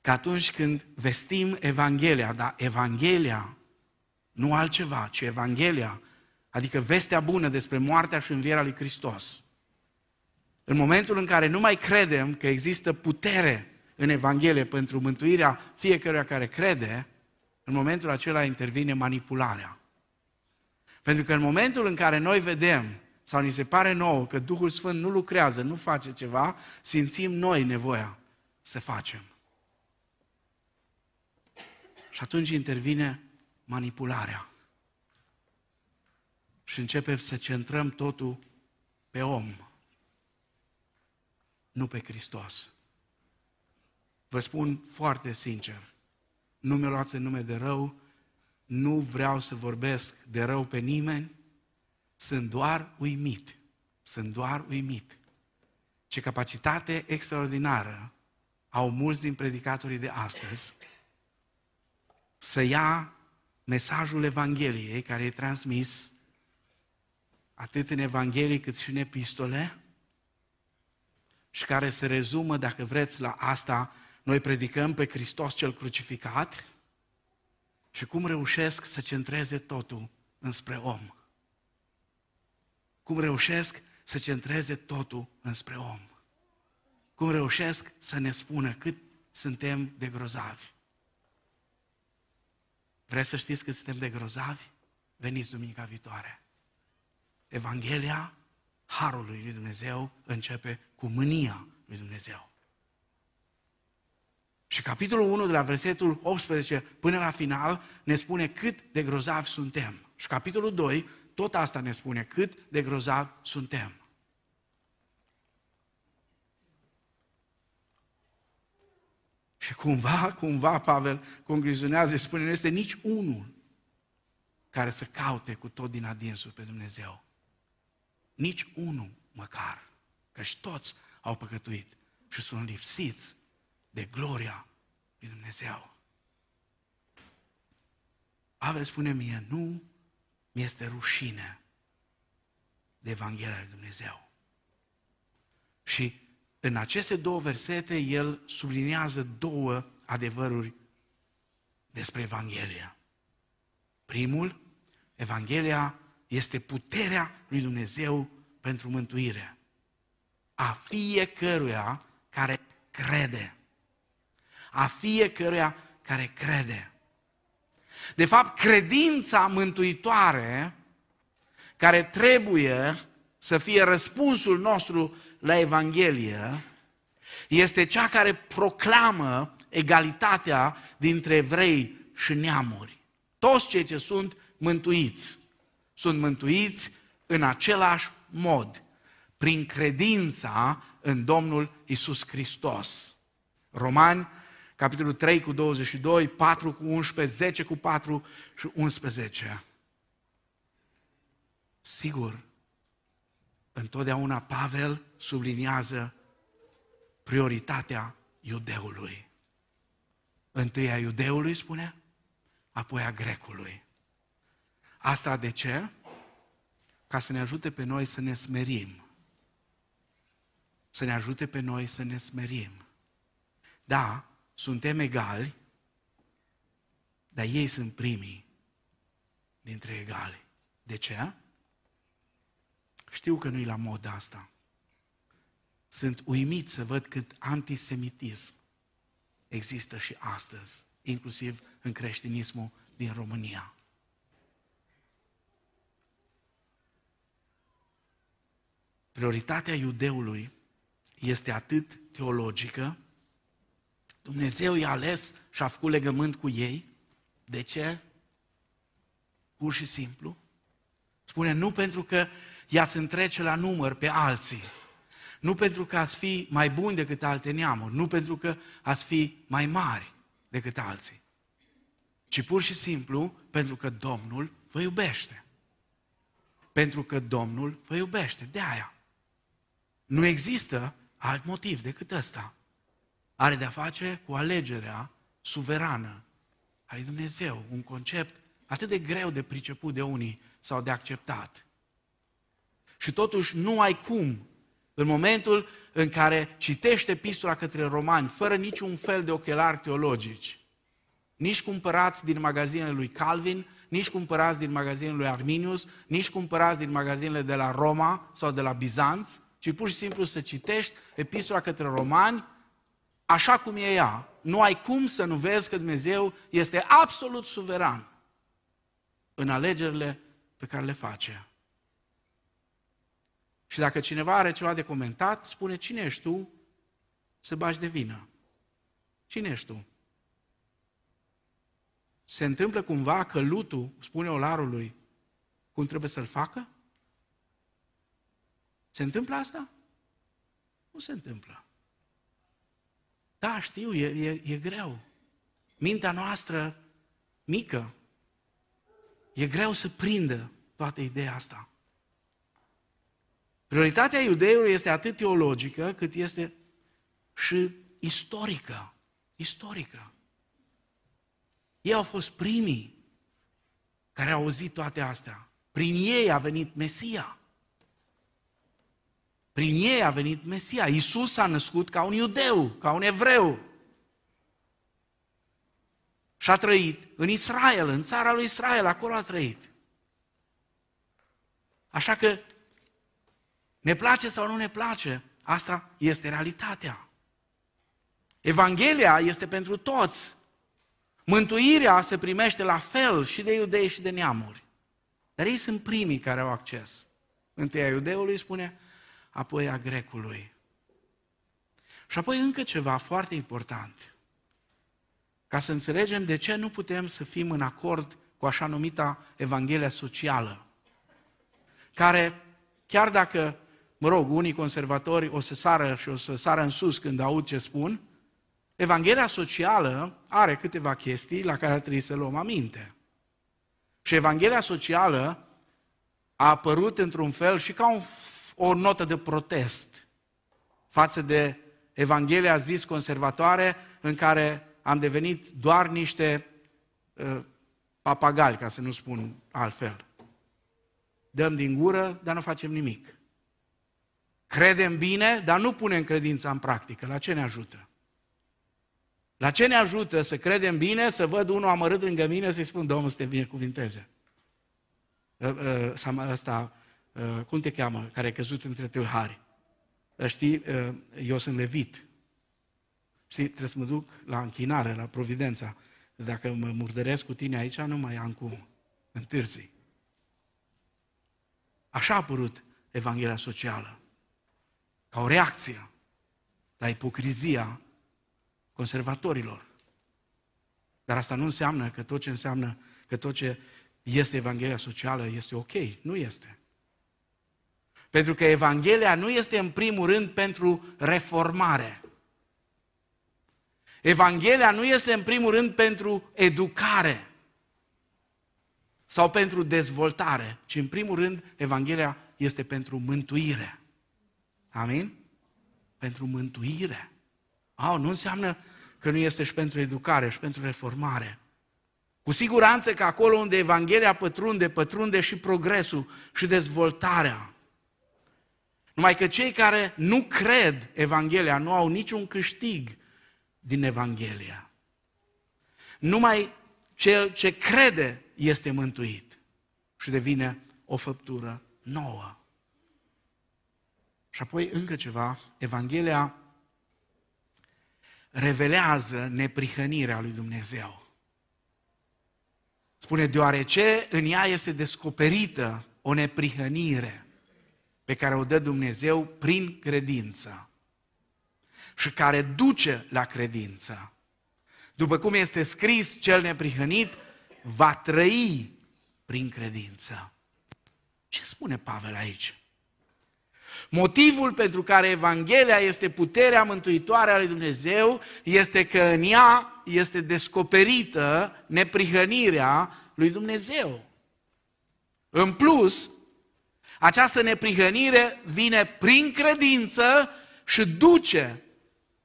că atunci când vestim Evanghelia, dar Evanghelia, nu altceva, ci Evanghelia, adică vestea bună despre moartea și învierea lui Hristos. În momentul în care nu mai credem că există putere în Evanghelie pentru mântuirea fiecăruia care crede, în momentul acela intervine manipularea. Pentru că în momentul în care noi vedem sau ni se pare nouă că Duhul Sfânt nu lucrează, nu face ceva, simțim noi nevoia să facem. Și atunci intervine manipularea. Și începem să centrăm totul pe om, nu pe Hristos. Vă spun foarte sincer, nu mi-o luați în nume de rău, nu vreau să vorbesc de rău pe nimeni, sunt doar uimit, sunt doar uimit. Ce capacitate extraordinară au mulți din predicatorii de astăzi să ia mesajul Evangheliei care e transmis atât în Evanghelie cât și în epistole și care se rezumă, dacă vreți, la asta, noi predicăm pe Hristos cel crucificat și cum reușesc să centreze totul înspre om. Cum reușesc să centreze totul înspre om. Cum reușesc să ne spună cât suntem de grozavi. Vreți să știți că suntem de grozavi? Veniți duminica viitoare. Evanghelia Harului lui Dumnezeu începe cu mânia lui Dumnezeu. Și capitolul 1 de la versetul 18 până la final ne spune cât de grozavi suntem. Și capitolul 2 tot asta ne spune cât de grozavi suntem. Și cumva, cumva Pavel concluzionează, spune, nu este nici unul care să caute cu tot din adinsul pe Dumnezeu. Nici unul măcar. Căci toți au păcătuit și sunt lipsiți de gloria lui Dumnezeu. Pavel spune mie, nu mi este rușine de Evanghelia lui Dumnezeu. Și în aceste două versete, el subliniază două adevăruri despre Evanghelia. Primul, Evanghelia este puterea lui Dumnezeu pentru mântuire. A fiecăruia care crede. A fiecăruia care crede. De fapt, credința mântuitoare, care trebuie să fie răspunsul nostru la Evanghelie este cea care proclamă egalitatea dintre evrei și neamuri. Toți cei ce sunt mântuiți sunt mântuiți în același mod, prin credința în Domnul Isus Hristos. Romani, capitolul 3 cu 22, 4 cu 11, 10 cu 4 și 11. Sigur, întotdeauna Pavel subliniază prioritatea iudeului. Întâi a iudeului, spune, apoi a grecului. Asta de ce? Ca să ne ajute pe noi să ne smerim. Să ne ajute pe noi să ne smerim. Da, suntem egali, dar ei sunt primii dintre egali. De ce? Știu că nu-i la mod asta. Sunt uimit să văd cât antisemitism există și astăzi, inclusiv în creștinismul din România. Prioritatea iudeului este atât teologică, Dumnezeu i-a ales și a făcut legământ cu ei. De ce? Pur și simplu. Spune, nu pentru că i-ați întrece la număr pe alții, nu pentru că ați fi mai buni decât alte neamuri, nu pentru că ați fi mai mari decât alții, ci pur și simplu pentru că Domnul vă iubește. Pentru că Domnul vă iubește. De aia. Nu există alt motiv decât ăsta. Are de-a face cu alegerea suverană a lui Dumnezeu, un concept atât de greu de priceput de unii sau de acceptat. Și totuși nu ai cum, în momentul în care citește epistola către romani, fără niciun fel de ochelari teologici, nici cumpărați din magazinele lui Calvin, nici cumpărați din magazinele lui Arminius, nici cumpărați din magazinele de la Roma sau de la Bizanț, ci pur și simplu să citești epistola către romani așa cum e ea. Nu ai cum să nu vezi că Dumnezeu este absolut suveran în alegerile pe care le face. Și dacă cineva are ceva de comentat, spune cine ești tu să bagi de vină. Cine ești tu? Se întâmplă cumva că lutul spune olarului cum trebuie să-l facă? Se întâmplă asta? Nu se întâmplă. Da, știu, e, e, e greu. Mintea noastră mică, e greu să prindă toată ideea asta. Prioritatea iudeului este atât teologică cât este și istorică. Istorică. Ei au fost primii care au auzit toate astea. Prin ei a venit Mesia. Prin ei a venit Mesia. Iisus a născut ca un iudeu, ca un evreu. Și a trăit în Israel, în țara lui Israel, acolo a trăit. Așa că ne place sau nu ne place, asta este realitatea. Evanghelia este pentru toți. Mântuirea se primește la fel și de iudei și de neamuri. Dar ei sunt primii care au acces. Întâi a iudeului spune, apoi a grecului. Și apoi încă ceva foarte important. Ca să înțelegem de ce nu putem să fim în acord cu așa numita Evanghelia socială, care, chiar dacă, mă rog, unii conservatori o să sară și o să sară în sus când aud ce spun, Evanghelia socială are câteva chestii la care ar trebui să luăm aminte. Și Evanghelia socială a apărut într-un fel și ca un o notă de protest față de Evanghelia zis conservatoare în care am devenit doar niște uh, papagali, ca să nu spun altfel. Dăm din gură, dar nu facem nimic. Credem bine, dar nu punem credința în practică. La ce ne ajută? La ce ne ajută să credem bine, să văd unul amărât lângă mine, să-i spun, Domnul să te binecuvinteze. Uh, uh, asta, Uh, cum te cheamă, care a căzut între tâlhari. Uh, știi, uh, eu sunt levit. Știi, trebuie să mă duc la închinare, la providența. Dacă mă murdăresc cu tine aici, nu mai am cum. Întârzi. Așa a apărut Evanghelia socială. Ca o reacție la ipocrizia conservatorilor. Dar asta nu înseamnă că tot ce înseamnă, că tot ce este Evanghelia socială este ok. Nu este. Pentru că Evanghelia nu este în primul rând pentru reformare. Evanghelia nu este în primul rând pentru educare sau pentru dezvoltare, ci în primul rând Evanghelia este pentru mântuire. Amin? Pentru mântuire. Oh, nu înseamnă că nu este și pentru educare și pentru reformare. Cu siguranță că acolo unde Evanghelia pătrunde, pătrunde și progresul și dezvoltarea. Numai că cei care nu cred Evanghelia nu au niciun câștig din Evanghelia. Numai cel ce crede este mântuit și devine o făptură nouă. Și apoi încă ceva, Evanghelia revelează neprihănirea lui Dumnezeu. Spune, deoarece în ea este descoperită o neprihănire pe care o dă Dumnezeu prin credință și care duce la credință. După cum este scris, cel neprihănit va trăi prin credință. Ce spune Pavel aici? Motivul pentru care Evanghelia este puterea mântuitoare a lui Dumnezeu este că în ea este descoperită neprihănirea lui Dumnezeu. În plus, această neprihănire vine prin credință și duce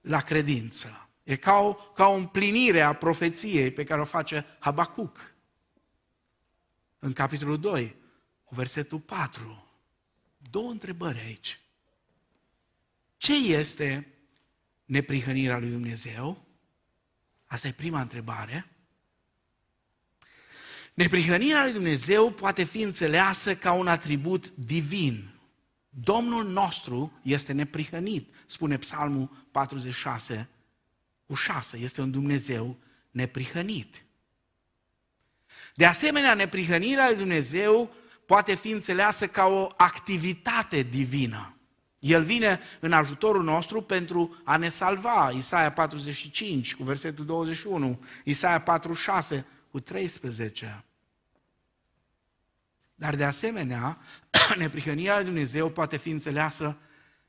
la credință. E ca o, ca o împlinire a profeției pe care o face Habacuc. În capitolul 2, cu versetul 4. Două întrebări aici. Ce este neprihănirea lui Dumnezeu? Asta e prima întrebare. Neprihănirea lui Dumnezeu poate fi înțeleasă ca un atribut divin. Domnul nostru este neprihănit, spune Psalmul 46 cu 6. Este un Dumnezeu neprihănit. De asemenea, neprihănirea lui Dumnezeu poate fi înțeleasă ca o activitate divină. El vine în ajutorul nostru pentru a ne salva. Isaia 45 cu versetul 21, Isaia 46 cu 13. Dar de asemenea, [CLEARS THROAT] neprihănirea lui Dumnezeu poate fi înțeleasă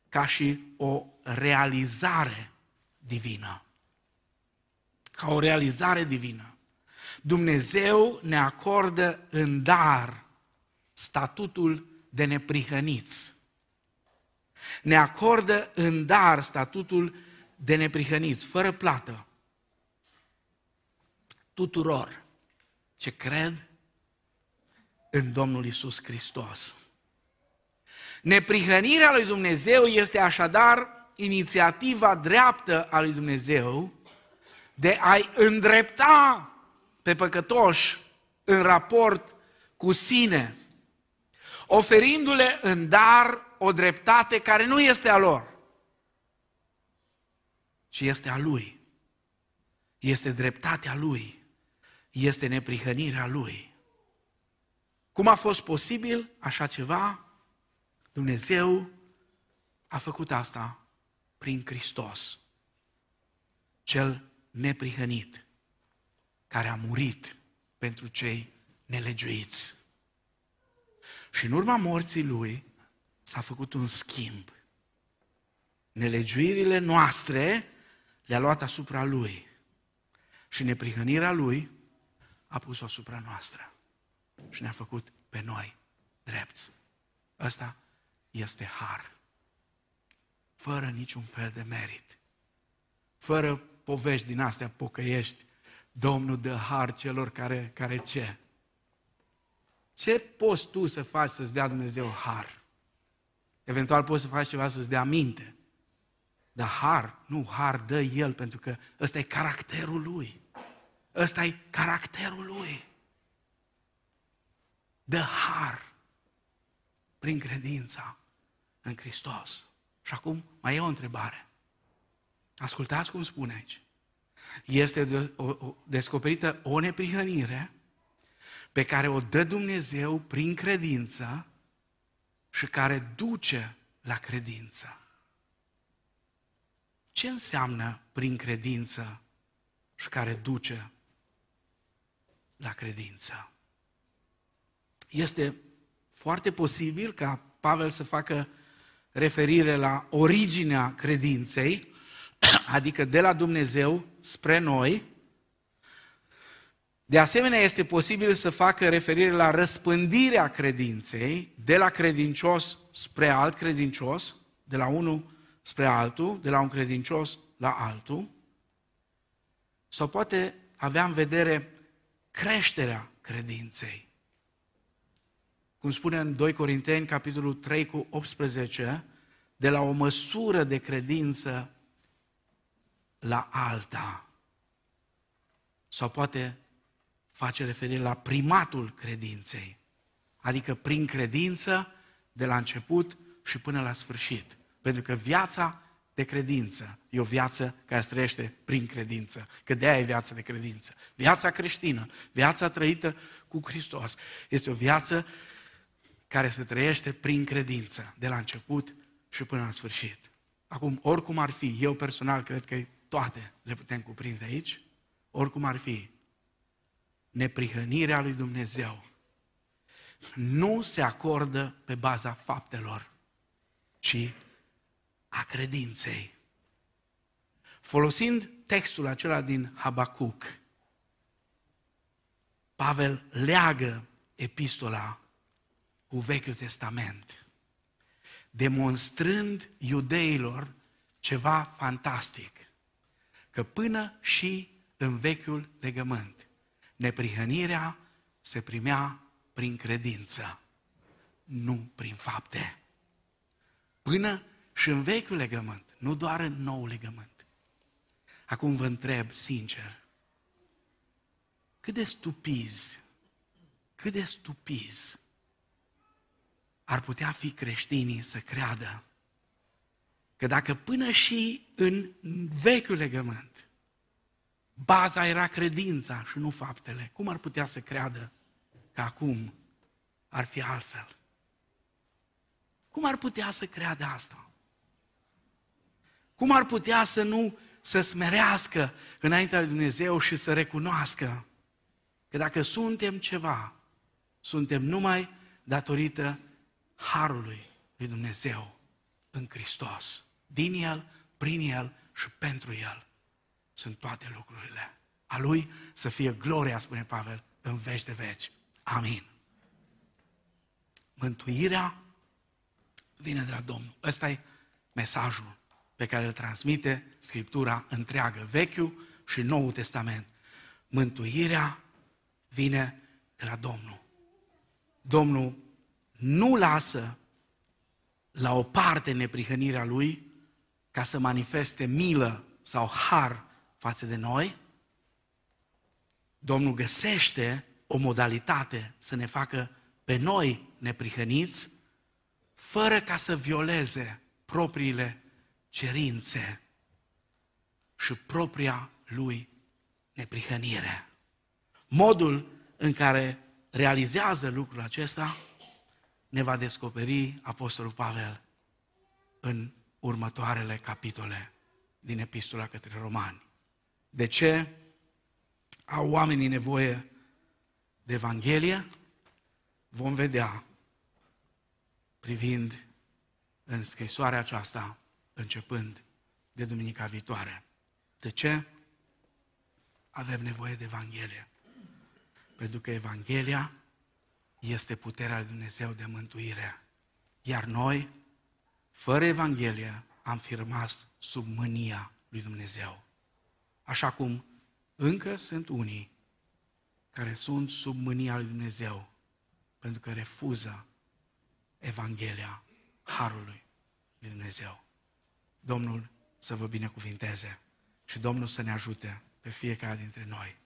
ca și o realizare divină. Ca o realizare divină. Dumnezeu ne acordă în dar statutul de neprihăniți. Ne acordă în dar statutul de neprihăniți, fără plată. Tuturor ce cred în Domnul Isus Hristos. Neprihănirea lui Dumnezeu este așadar inițiativa dreaptă a lui Dumnezeu de a-i îndrepta pe păcătoși în raport cu sine, oferindu-le în dar o dreptate care nu este a lor, ci este a Lui. Este dreptatea Lui, este neprihănirea Lui. Cum a fost posibil așa ceva? Dumnezeu a făcut asta prin Hristos, cel neprihănit, care a murit pentru cei nelegiuiți. Și în urma morții lui s-a făcut un schimb. Nelegiuirile noastre le-a luat asupra lui și neprihănirea lui a pus-o asupra noastră și ne-a făcut pe noi drepți. Ăsta este har. Fără niciun fel de merit. Fără povești din astea pocăiești. Domnul dă har celor care, care ce? Ce poți tu să faci să-ți dea Dumnezeu har? Eventual poți să faci ceva să-ți dea minte. Dar har, nu, har dă El, pentru că ăsta e caracterul Lui. Ăsta e caracterul Lui dă har prin credința în Hristos. Și acum mai e o întrebare. Ascultați cum spune aici. Este descoperită o neprihănire pe care o dă Dumnezeu prin credință și care duce la credință. Ce înseamnă prin credință și care duce la credință? Este foarte posibil ca Pavel să facă referire la originea credinței, [CLEARS THROAT] adică de la Dumnezeu spre noi, De asemenea, este posibil să facă referire la răspândirea credinței de la credincios spre alt credincios, de la unul spre altul, de la un credincios la altul, sau poate avea în vedere creșterea credinței. Cum spune în 2 Corinteni, capitolul 3 cu 18, de la o măsură de credință la alta. Sau poate face referire la primatul credinței, adică prin credință de la început și până la sfârșit. Pentru că viața de credință e o viață care se trăiește prin credință, că de aia e viața de credință. Viața creștină, viața trăită cu Hristos, este o viață care se trăiește prin credință, de la început și până la sfârșit. Acum, oricum ar fi, eu personal cred că toate le putem cuprinde aici, oricum ar fi, neprihănirea lui Dumnezeu nu se acordă pe baza faptelor, ci a credinței. Folosind textul acela din Habacuc, Pavel leagă epistola cu Vechiul Testament, demonstrând iudeilor ceva fantastic, că până și în Vechiul Legământ, neprihănirea se primea prin credință, nu prin fapte. Până și în vechiul legământ, nu doar în nou legământ. Acum vă întreb sincer, cât de stupizi, cât de stupizi ar putea fi creștinii să creadă că dacă până și în vechiul legământ baza era credința și nu faptele, cum ar putea să creadă că acum ar fi altfel? Cum ar putea să creadă asta? Cum ar putea să nu să smerească înaintea lui Dumnezeu și să recunoască că dacă suntem ceva, suntem numai datorită harului lui Dumnezeu în Hristos. Din El, prin El și pentru El sunt toate lucrurile. A Lui să fie gloria, spune Pavel, în veci de veci. Amin. Mântuirea vine de la Domnul. Ăsta e mesajul pe care îl transmite Scriptura întreagă, Vechiul și Noul Testament. Mântuirea vine de la Domnul. Domnul nu lasă la o parte neprihănirea Lui ca să manifeste milă sau har față de noi. Domnul găsește o modalitate să ne facă pe noi neprihăniți, fără ca să violeze propriile cerințe și propria lui neprihănire. Modul în care realizează lucrul acesta ne va descoperi Apostolul Pavel în următoarele capitole din Epistola către Romani. De ce au oamenii nevoie de Evanghelie? Vom vedea privind în scrisoarea aceasta începând de duminica viitoare. De ce? Avem nevoie de Evanghelie. Pentru că Evanghelia este puterea lui Dumnezeu de mântuire. Iar noi, fără Evanghelie, am fi rămas sub mânia lui Dumnezeu. Așa cum încă sunt unii care sunt sub mânia lui Dumnezeu pentru că refuză Evanghelia Harului lui Dumnezeu. Domnul să vă binecuvinteze și Domnul să ne ajute pe fiecare dintre noi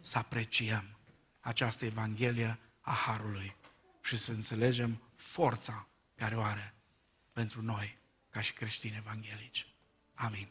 să apreciem această Evanghelie a Harului și să înțelegem forța care o are pentru noi ca și creștini evanghelici. Amin.